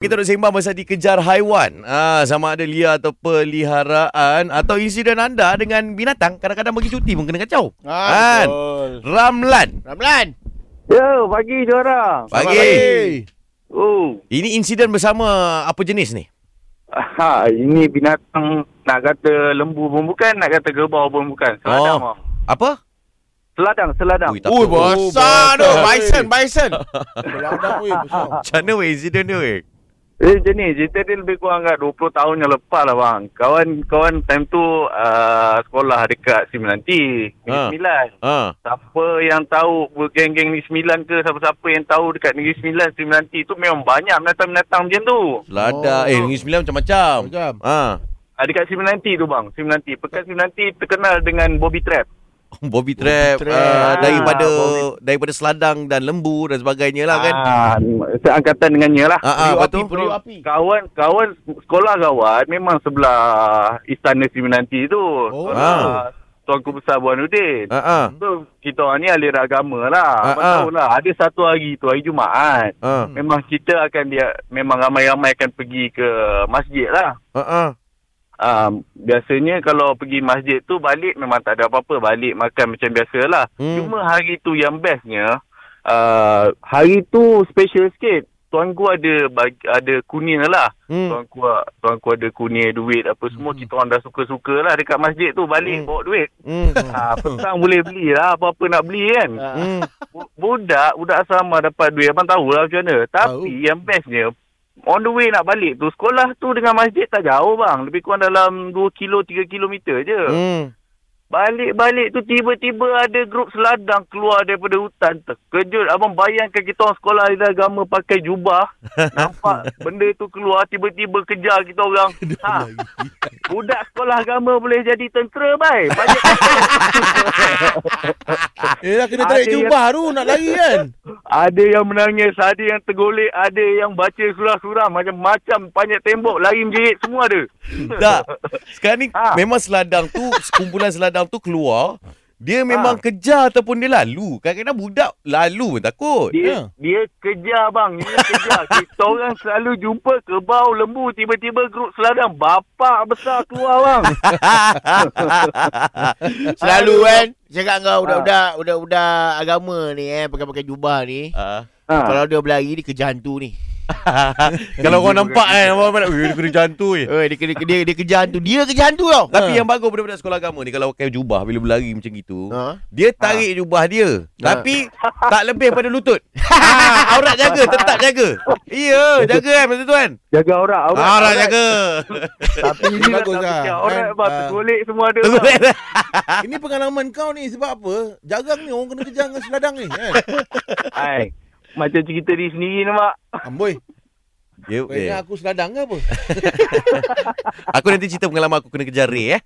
Kita nak sembang pasal dikejar haiwan. Ah, sama ada liar atau peliharaan atau insiden anda dengan binatang kadang-kadang bagi cuti pun kena kacau. Ah, Kan? betul. Ramlan. Ramlan. Ya, pagi juara. Pagi. Oh, Ini insiden bersama apa jenis ni? ha, ini binatang nak kata lembu pun bukan, nak kata kerbau pun bukan. Seladang. Oh. Oh. Apa? Seladang, seladang. Ui, Ui, besar tu. besar. Bison, bison. Beladang weh besar. Macam mana weh insiden dia weh? Eh, macam ni, cerita dia lebih kurang kat 20 tahun yang lepas lah bang. Kawan-kawan time tu uh, sekolah dekat Simelanti, Negeri Ha. Sembilan. Ah. Siapa yang tahu geng-geng Negeri Sembilan ke, siapa-siapa yang tahu dekat Negeri Sembilan, Simelanti tu memang banyak binatang-binatang macam tu. Selada. Oh. eh, Negeri Sembilan macam-macam. Macam. Ah. Uh, dekat Simelanti tu bang, Simelanti. Pekan Simelanti terkenal dengan Bobby Trap. Bobby trap, trap. ah, daripada Bobby- daripada seladang dan lembu dan sebagainya lah kan. Ah, seangkatan dengannya lah. Ah, ah, api, api. Kawan kawan sekolah kawan memang sebelah istana Simenanti tu. Oh. Sekolah Tuanku Besar Buanuddin. Ah, ah. So kita orang ni ahli agama lah. Ah, ah. tahu lah ada satu hari tu hari Jumaat. Ah. Memang kita akan dia memang ramai-ramai akan pergi ke masjid lah. Ah, ah. Um, biasanya kalau pergi masjid tu balik memang tak ada apa-apa. Balik makan macam biasalah. Hmm. Cuma hari tu yang bestnya, uh, hari tu special sikit. Tuanku ada bagi, ada kunia lah. Hmm. Tuanku, tuanku ada kunia duit apa semua. Kita orang dah suka-suka lah dekat masjid tu. Balik Hmm. bawa duit. Hmm. Ha, petang boleh beli lah apa-apa nak beli kan. Hmm. Bu- Budak, budak asrama dapat duit. Abang tahulah macam mana. Tapi yang bestnya, on the way nak balik tu, sekolah tu dengan masjid tak jauh bang. Lebih kurang dalam 2 kilo, 3 kilometer je. Hmm. Balik-balik tu tiba-tiba ada grup seladang keluar daripada hutan. Terkejut. Abang bayangkan kita orang sekolah agama pakai jubah. nampak benda tu keluar tiba-tiba kejar kita orang. Ha, budak sekolah agama boleh jadi tentera baik. Banyak Eh kena tarik jubah tu nak lari kan. Ada yang menangis, ada yang tergolek, ada yang baca surah-surah macam-macam, panjat tembok, lari menjerit, semua ada. Tak. Sekarang ni Ah. memang seladang tu, kumpulan seladang tu keluar, dia memang kejar ataupun dia lalu. Kadang-kadang budak lalu pun takut. Dia Ya. dia kejar bang, dia kejar. Kita orang selalu jumpa kerbau, lembu, tiba-tiba grup seladang bapak besar keluar bang. Selalu kan. Cakap kau budak-budak budak-budak agama ni eh pakai-pakai jubah ni. Ah. Ha. Kalau dia berlari dia kejar hantu ni. Kalau orang nampak kan, orang mana, "Ui, dia kena jantung eh. Oh, dia, dia, dia, dia kejar hantu. Dia kejar hantu tau. Tapi yang bagus budak-budak sekolah agama ni kalau pakai jubah bila berlari macam gitu, Ha? dia tarik jubah dia. Tapi tak lebih pada lutut. ha, aurat jaga, tetap jaga. Iya, jaga kan betul tuan. Jaga aurat, aurat. Aurat, aurat jaga. Tapi ini Bagus lah. lah. Aurat Kan? Ah. tergolek semua ada. bang. Ini pengalaman kau ni sebab apa? Jarang ni orang kena kejar dengan seladang ni kan. Hai. Macam cerita di sendiri nampak. Amboi. Ya, Kau eh. ingat aku seladang ke apa? Aku nanti cerita pengalaman aku kena kejar Ray eh.